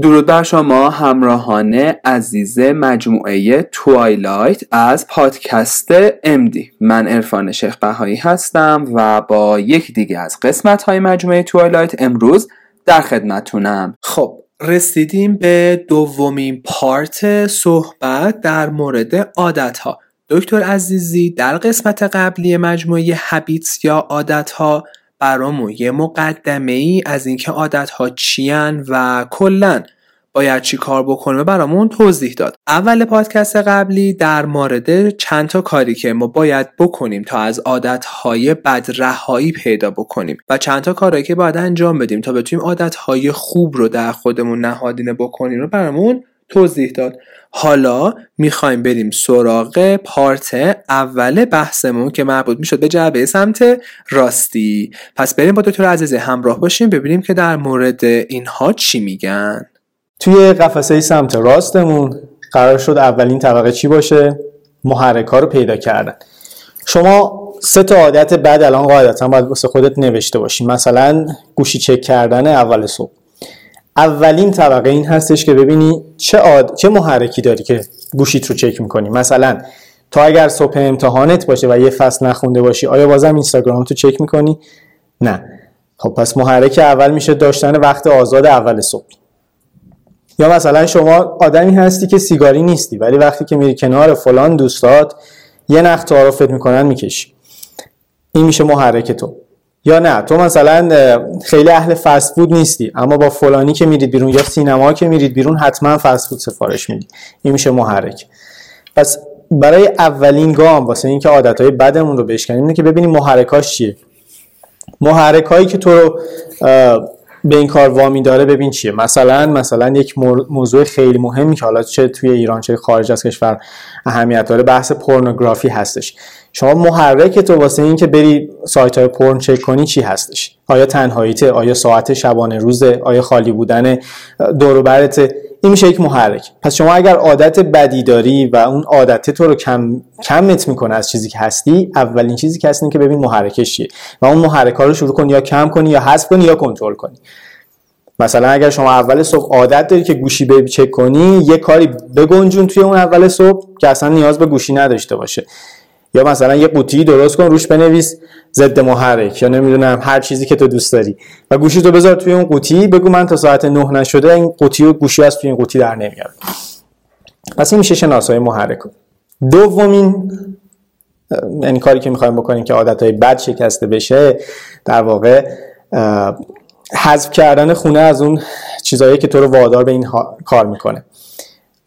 درود بر شما همراهان عزیز مجموعه توایلایت از پادکست امدی من ارفان شیخ بهایی هستم و با یک دیگه از قسمت های مجموعه توایلایت امروز در خدمتونم. خب رسیدیم به دومین پارت صحبت در مورد عادت ها دکتر عزیزی در قسمت قبلی مجموعه هبیتس یا عادت ها برامون. یه مقدمه ای از اینکه عادت ها چیان و کلا باید چی کار بکنه برامون توضیح داد. اول پادکست قبلی در مورد چند تا کاری که ما باید بکنیم تا از عادت های بد رهایی پیدا بکنیم و چند تا کارهایی که باید انجام بدیم تا بتونیم عادت های خوب رو در خودمون نهادینه بکنیم رو برامون توضیح داد. حالا می‌خوایم بریم سراغ پارت اول بحثمون که مربوط می‌شد به جعبه سمت راستی. پس بریم با دکتر عزیزی همراه باشیم ببینیم که در مورد اینها چی میگن. توی قفسه سمت راستمون قرار شد اولین طبقه چی باشه؟ محرک رو پیدا کردن. شما سه تا عادت بعد الان قاعدتا باید واسه خودت نوشته باشی. مثلا گوشی چک کردن اول صبح. اولین طبقه این هستش که ببینی چه عاد... چه محرکی داری که گوشیت رو چک می‌کنی. مثلا تا اگر صبح امتحانت باشه و یه فصل نخونده باشی آیا بازم اینستاگرام تو چک می‌کنی؟ نه. خب پس محرک اول میشه داشتن وقت آزاد اول صبح. یا مثلا شما آدمی هستی که سیگاری نیستی ولی وقتی که میری کنار فلان دوستات یه نخ تعارفت می‌کنن می‌کشی. این میشه محرک تو. یا نه؟ تو مثلا خیلی اهل فست فود نیستی اما با فلانی که میرید بیرون یا سینما که میرید بیرون حتما فست فود سفارش میدی. این میشه محرک. پس برای اولین گام واسه اینکه عادتهای بدمون رو بشکنیم اینه که ببینیم محرکاش چیه. محرکایی که تو رو به این کار وامی داره ببین چیه. مثلا مثلا یک موضوع خیلی مهمی که حالا چه توی ایران چه خارج از کشور اهمیت داره بحث پورنوگرافی هستش. شما محرک تو واسه این که بری سایت های پرن چک کنی چی هستش؟ آیا تنهاییته آیا ساعت شبانه روزه آیا خالی بودن دور این میشه یک محرک. پس شما اگر عادت بدی داری و اون عادت تو رو کم کمت می‌کنه از چیزی که هستی اولین چیزی که هست که ببین محرکش چیه. و اون محرک ها رو شروع کنی یا کم کنی یا حذف کنی یا کنترل کنی. مثلا اگر شما اول صبح عادت داری که گوشی به چک کنی یه کاری بگنجون توی اون اول صبح که اصلا نیاز به گوشی نداشته باشه. یا مثلا یه قوطی درست کن روش بنویس ضد محرک. یا نمی‌دونم هر چیزی که تو دوست داری. و گوشی تو بذار توی اون قوطی. بگو من تا ساعت 9 نشده این قوطی و گوشی از توی این قوطی در نمیاد. پس این میشه شناسایی محرک. دومین یعنی کاری که می‌خوایم بکنیم که عادت های بد شکسته بشه در واقع حذف کردن خونه از اون چیزهایی که تو رو وادار به این کار می‌کنه.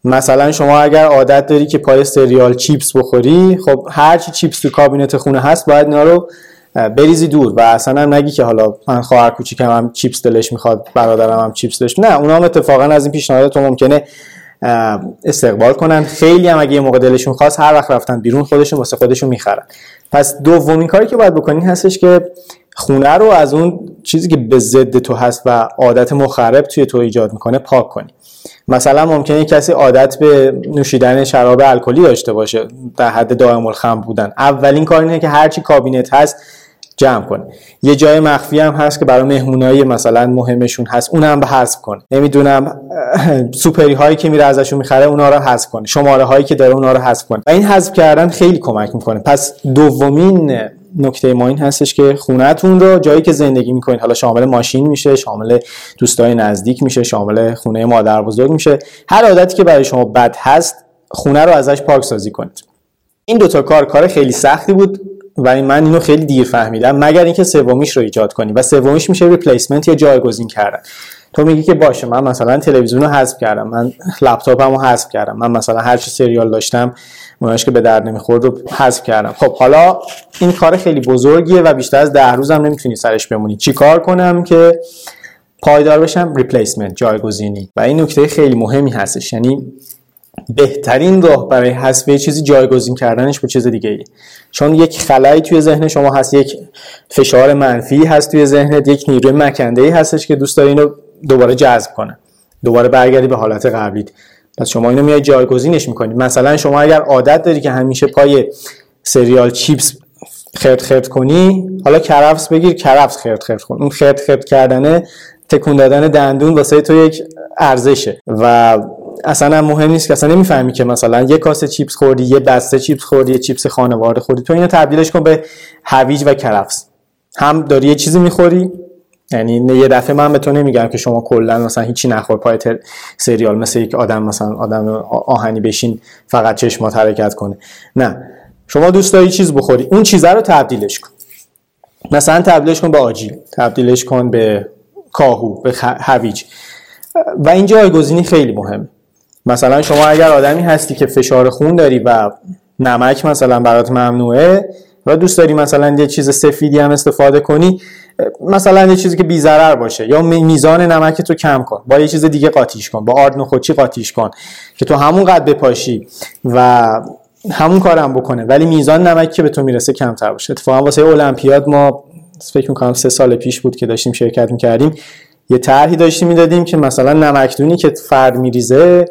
مثلا شما اگر عادت داری که پای سریال چیپس بخوری خب هر چی چیپس تو کابینت خونه هست باید اینا رو بریزی دور و اصلا هم نگی که حالا من خواهر کوچیکم هم چیپس دلش می‌خواد برادرم هم چیپس دلش. نه اونا هم اتفاقا از این پیشنهاد تو ممکنه استقبال کنن. خیلی هم اگه یه موقع دلشون خواست هر وقت رفتن بیرون خودشون واسه خودشون می‌خرن. پس دومین کاری که باید بکنی هستش که خونه رو از اون چیزی که به ضد تو هست و عادت مخرب توی تو ایجاد می‌کنه پاک کنی. مثلا ممکنه کسی عادت به نوشیدن شراب الکلی داشته باشه در حد دائم الخمر بودن. اولین کار اینه که هرچی کابینت هست جمع کنه. یه جای مخفی هم هست که برای مهمونایی مثلا مهمشون هست اون هم به حذف کنه. نمی‌دونم سوپری هایی که میره ازشون می‌خره اونا رو حذف کنه. شماره هایی که داره اونا رو حذف کنه. و این حذف کردن خیلی کمک می‌کنه. پس دومین نکته ما این هستش که خونهتون رو جایی که زندگی می‌کنید حالا شامل ماشین میشه شامل دوستای نزدیک میشه شامل خونه مادر بزرگ میشه هر عادتی که برای شما بد هست خونه رو ازش پاک سازی کنید. این دوتا کار کار خیلی سختی بود و من اینو خیلی دیر فهمیدم مگر اینکه سومیش رو ایجاد کنی و سومیش میشه ریپلیسمنت یا جایگزین کردن. تو میگی که باشه من مثلا تلویزیون رو حذف کردم من لپتاپم رو حذف کردم من مثلا هر چی سریال داشتم اوناش که به درد نمی‌خورد رو حذف کردم. خب حالا این کار خیلی بزرگیه و بیشتر از ده روزم نمی‌تونی سرش بمونی. چی کار کنم که پایدار بشم؟ ریپلیسمنت جایگزینی. و این نکته خیلی مهمی هستش. یعنی بهترین راه برای حذف چیزی جایگزین کردنش با چیز دیگه ای چون یک خلایی توی ذهن شما هست یک فشار منفی هست توی ذهنت یک نیروی مکنده ای هستش که دوست داری اینو دوباره جذب کنه. دوباره برگردی به حالت قبلیت. پس شما اینو میای جایگزینش می‌کنید مثلا شما اگر عادت داری که همیشه پای سریال چیپس خرد خرد کنی حالا کرفس بگیر کرفس خرد خرد کن. اون خرد خرد کردنه تکون دادن دندون واسه تو یک ارزشه. و اصلا هم مهم نیست که اصلا نمی‌فهمی که مثلا یه کاسه چیپس خوردی یه بسته چیپس خوردی یه چیپس خانواده خوردی. تو اینو تبدیلش کن به هویج و کرفس هم داری یه چیزی می‌خوری یعنی یه دفعه من به تو نمیگم که شما کلا مثلا هیچی نخور. پای سریال مثل یک آدم مثلا آدم آهنی بشین فقط چشمات حرکت کنه. نه. شما دوست داری چیز بخوری اون چیزه رو تبدیلش کن. مثلا تبدیلش کن به آجیل تبدیلش کن به کاهو به هویج. و این جایگزینی خیلی مهمه. مثلا شما اگر آدمی هستی که فشار خون داری و نمک مثلا برات ممنوعه و دوست داری مثلا یه چیز سفیدی هم استفاده کنی مثلا یه چیزی که بی ضرر باشه یا میزان نمک تو کم کن با یه چیز دیگه قاطیش کن با آرد نخودچی قاطیش کن که تو همون قد بپاشی و همون کارم بکنه. ولی میزان نمک که به تو می‌رسه کمتر باشه. اتفاقا واسه المپیاد ما فکر می‌کنم سه سال پیش بود که داشتیم شرکت می‌کردیم. یه طرحی داشتیم می‌دادیم که مثلا نمکدونی که فرد میریزه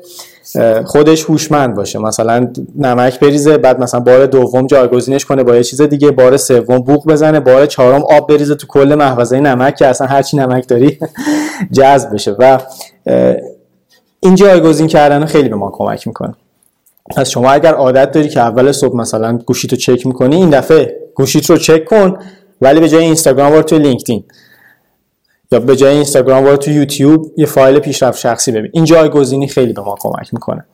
خودش هوشمند باشه. مثلا نمک بریزه بعد مثلا بار دوم جایگزینش کنه با یه چیز دیگه بار سوم بوق بزنه بار چهارم آب بریزه تو کل محفظه نمک که اصلا هرچی نمک داری جذب بشه. و این جایگزین کردن خیلی به ما کمک می‌کنه. پس شما اگر عادت داری که اول صبح مثلا گوشیتو چک می‌کنی این دفعه گوشیت رو چک کن ولی به جای اینستاگرام وارد تو لینکدین. یا به جای اینستاگرام وارد تو یوتیوب یه فایل پیشرفت شخصی ببین. این جایگزینی خیلی به ما کمک می‌کنه.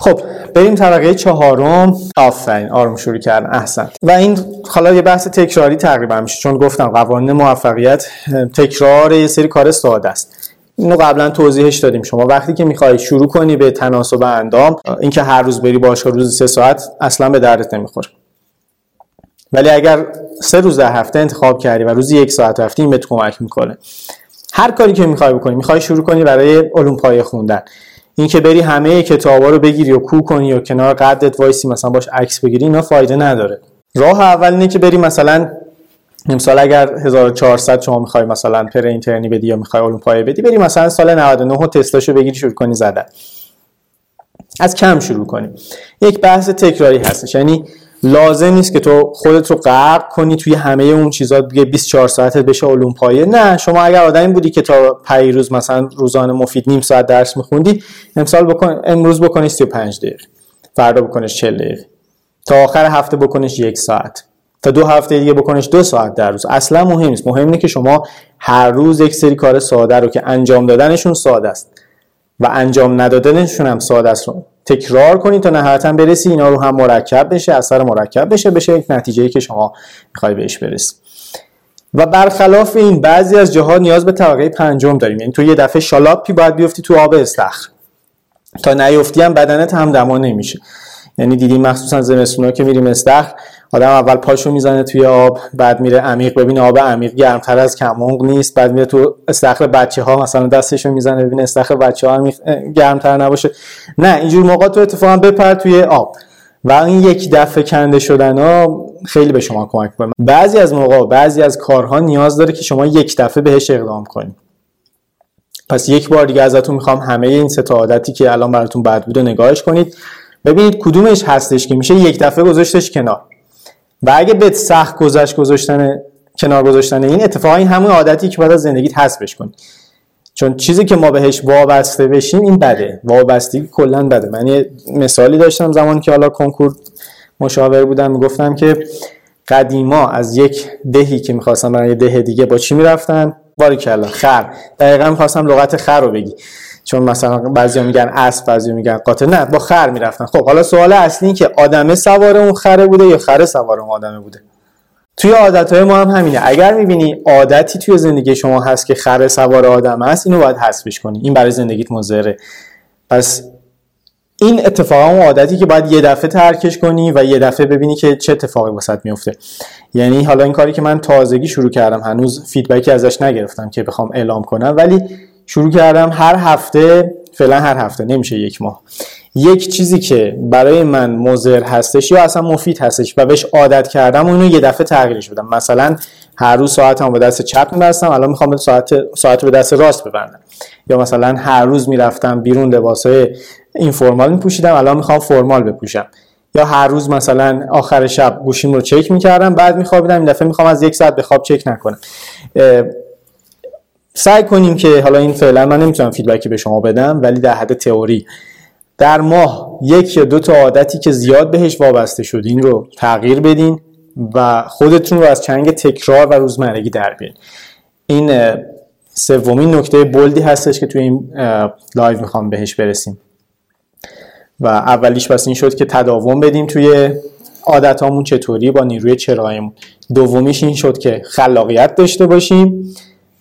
خب بریم طبقه چهارم. آفرین آروم شروع کردن. احسن. و این حالا یه بحث تکراری تقریبا میشه چون گفتم قوانین موفقیت تکرار یه سری کار ساده است. اینو قبلا توضیحش دادیم شما. وقتی که می‌خوای شروع کنی به تناسب اندام اینکه هر روز بری باشگاه روز سه ساعت اصلا به دردت نمی‌خوره. ولی اگر سه روز در هفته انتخاب کردی و روزی یک ساعت رفتی این بهت کمک می‌کنه. هر کاری که می‌خوای بکنی می‌خوای شروع کنی برای علوم پایه خوندن. این که بری همه کتابا رو بگیری و کو کنی یا کنار قدت وایسی مثلا باش عکس بگیری اینا فایده نداره. راه اول اینه که بری مثلا امسال اگر 1400 شما می‌خوای مثلا پر اینترنی بدی یا می‌خوای علوم پایه بدی بری مثلا سال 99 و تستاشو بگیری شروع کنی زدن. از کم شروع کنی. یک بحث تکراری هستش. یعنی لازم نیست که تو خودت رو غرق کنی توی همه اون چیزا دیگه 24 ساعتت بشه علوم پایه نه شما اگر آدمی بودی که تا روز مثلا روزانه مفید نیم ساعت درس میخوندی امسال بکن امروز بکنی 35 دقیقه فردا بکنش 40 دقیقه. تا آخر هفته بکنش یک ساعت. تا دو هفته دیگه بکنش دو ساعت در روز. اصلا مهم نیست. مهم اینه که شما هر روز یک سری کار ساده رو که انجام دادنشون ساده است و انجام ندادنشون هم ساده است. رو تکرار کنید تا نهایتا برسی اینا رو هم مرکب بشه اثر مرکب بشه بشه یک نتیجه که شما می‌خوای بهش برسی. و برخلاف این بعضی از جاها نیاز به طبقه پنجم داریم. یعنی تو یه دفعه شالاپی باید بیفتی تو آب استخر. تا نیفتی هم بدنت هم دما نمیشه. یعنی دیدیم مخصوصا زمستونا که میریم استخر آدم اول پاشو می‌زنه توی آب بعد میره عمیق. ببینه آب عمیق گرمتر از کمونگ نیست. بعد میره تو استخر بچه ها مثلا دستشو می‌زنه. ببینه استخر بچه ها گرمتر نباشه. نه اینجور موقع تو اتفاقا بپر توی آب. و این یک دفعه کنده شدن ها خیلی به شما کمک کنه بعضی از موقع بعضی از کارها نیاز داره که شما یک دفعه بهش اقدام کنید پس یک بار دیگه ازتون می‌خوام همه این سه عادتی که الان براتون بد بود نگاهش کنید. ببینید کدومش هستش که میشه یک دفعه گذاشتش کنار. و اگه به سخت گذشت گذاشتن کنار گذاشتن این اتفاقا این همون عادتی که باید از زندگیت حذفش کنی. چون چیزی که ما بهش وابسته بشیم این بده. وابستگی کلا بده. من یه مثالی داشتم زمانی که حالا کنکور مشاور بودم می‌گفتم که قدیما از یک دهی که می‌خواستم برای یه ده دیگه با چی می‌رفتن؟ باری کلا خر. دقیقا می‌خواستم لغت خر رو بگی. چون مثلا بعضیا میگن اسب بعضیا میگن قاتل نه با خر می‌رفتن. خب حالا سوال اصلی این که آدمه سوار اون خره بوده یا خره سوار اون آدمه بوده؟ توی عادت های ما هم همینه. اگر می‌بینی عادتی توی زندگی شما هست که خره سوار آدم هست اینو باید حذفش کنی. این برای زندگیت مضره پس این اتفاقا اون عادتی که باید یه دفعه ترکش کنی و یه دفعه ببینی که چه اتفاقی واسط میفته یعنی حالا این کاری که من تازگی شروع کردم هنوز فیدبکی ازش نگرفتم که بخوام اعلام کنم ولی شروع کردم هر هفته فعلا هر هفته نمیشه یک ماه. یک چیزی که برای من مضر هستش یا اصلا مفید هستش و بهش عادت کردم و اینو یه دفعه تغییرش بدم. مثلا هر روز ساعتم به دست چپ میبستم الان می‌خوام ساعت ساعت به دست راست ببندم. یا مثلا هر روز می‌رفتم بیرون لباسای این فرمال میپوشیدم الان می‌خوام فرمال بپوشم. یا هر روز مثلا آخر شب گوشیم رو چک می‌کردم بعد میخوابیدم این دفعه می‌خوام از یک ساعت به خواب چک نکنم. سعی کنیم که حالا این فعلا من نمی‌تونم feedback ی به شما بدم ولی در حد تئوری. در ماه یک یا دو تا عادتی که زیاد بهش وابسته شدین رو تغییر بدین و خودتون رو از چنگ تکرار و روزمرگی در بیارین. این سومین نکته bold ی هستش که توی این live می‌خوام بهش برسیم. و اولیش پس این شد که تداوم بدیم توی عادتامون چطوری با نیروی چرایمون دومیش این شد که خلاقیت داشته باشیم.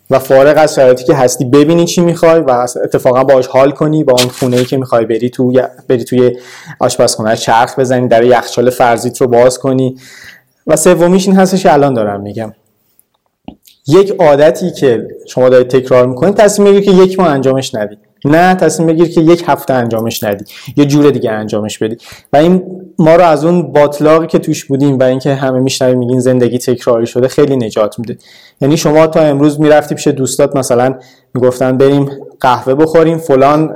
و فارغ از شرایطی که هستی ببینی چی می‌خوای و اتفاقا باهاش حال کنی با اون خونه ای که می‌خوای بری تو بری توی آشپزخونه چرخ بزنی در یخچال فرضیت رو باز کنی. و سومیش این هستش که الان دارم میگم. یک عادتی که شما دارید تکرار می‌کنید تصمیم بگیر که یک ماه انجامش ندید. نه تصمیم بگیر که یک هفته انجامش ندی یه جور دیگه انجامش بدی. و این ما رو از اون باطلاقی که توش بودیم و اینکه همه میشنویم میگین زندگی تکراری شده خیلی نجات میده. یعنی شما تا امروز می‌رفتی پیش دوستات مثلا می‌گفتن بریم قهوه بخوریم فلان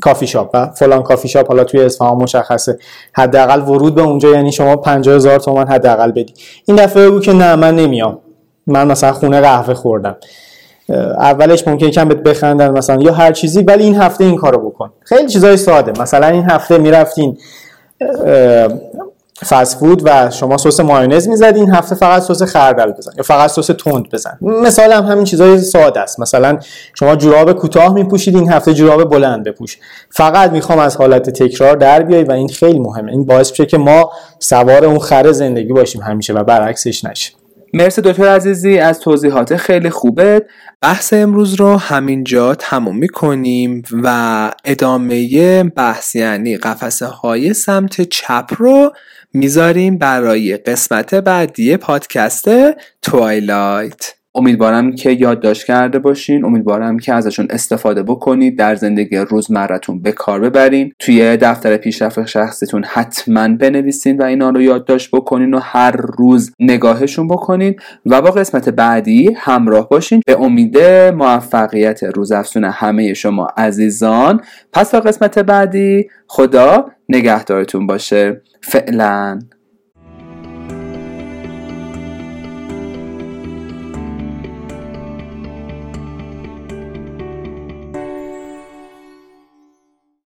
کافی شاپ. فلان کافی شاپ حالا توی اصفهان مشخصه. حداقل ورود به اونجا یعنی شما 50000 هزار تومان حداقل بدی. این دفعه بگو که نه من نمیام. من مثلا خونه قهوه خوردم. اولش ممکنه کم بهت بخندن مثلا یا هر چیزی ولی این هفته این کارو بکن. خیلی چیزای ساده. مثلا این هفته می‌رفتین فست فود و شما سس مایونز می‌زدی این هفته فقط سس خردل بزن یا فقط سس تند بزن. مثال هم همین چیزای ساده است. مثلا شما جوراب کوتاه میپوشید این هفته جوراب بلند بپوش. فقط می‌خوام از حالت تکرار در بیای و این خیلی مهمه. این باعث میشه که ما سوار اون خر زندگی باشیم همیشه و برعکسش نشه. مرسی دکتر عزیزی از توضیحات خیلی خوبه بحث امروز رو همینجا تموم می‌کنیم و ادامه بحث یعنی قفسه های سمت چپ رو می‌ذاریم برای قسمت بعدی پادکست توایلایت. امیدوارم که یادداشت کرده باشین. امیدوارم که ازشون استفاده بکنید. در زندگی روزمرتون به کار ببرین. توی دفتر پیشرفت شخصیتون حتما بنویسین و اینا رو یادداشت بکنین و هر روز نگاهشون بکنین. و با قسمت بعدی همراه باشین. به امید موفقیت روزافزون همه شما عزیزان. پس تا قسمت بعدی خدا نگهدارتون باشه. فعلا.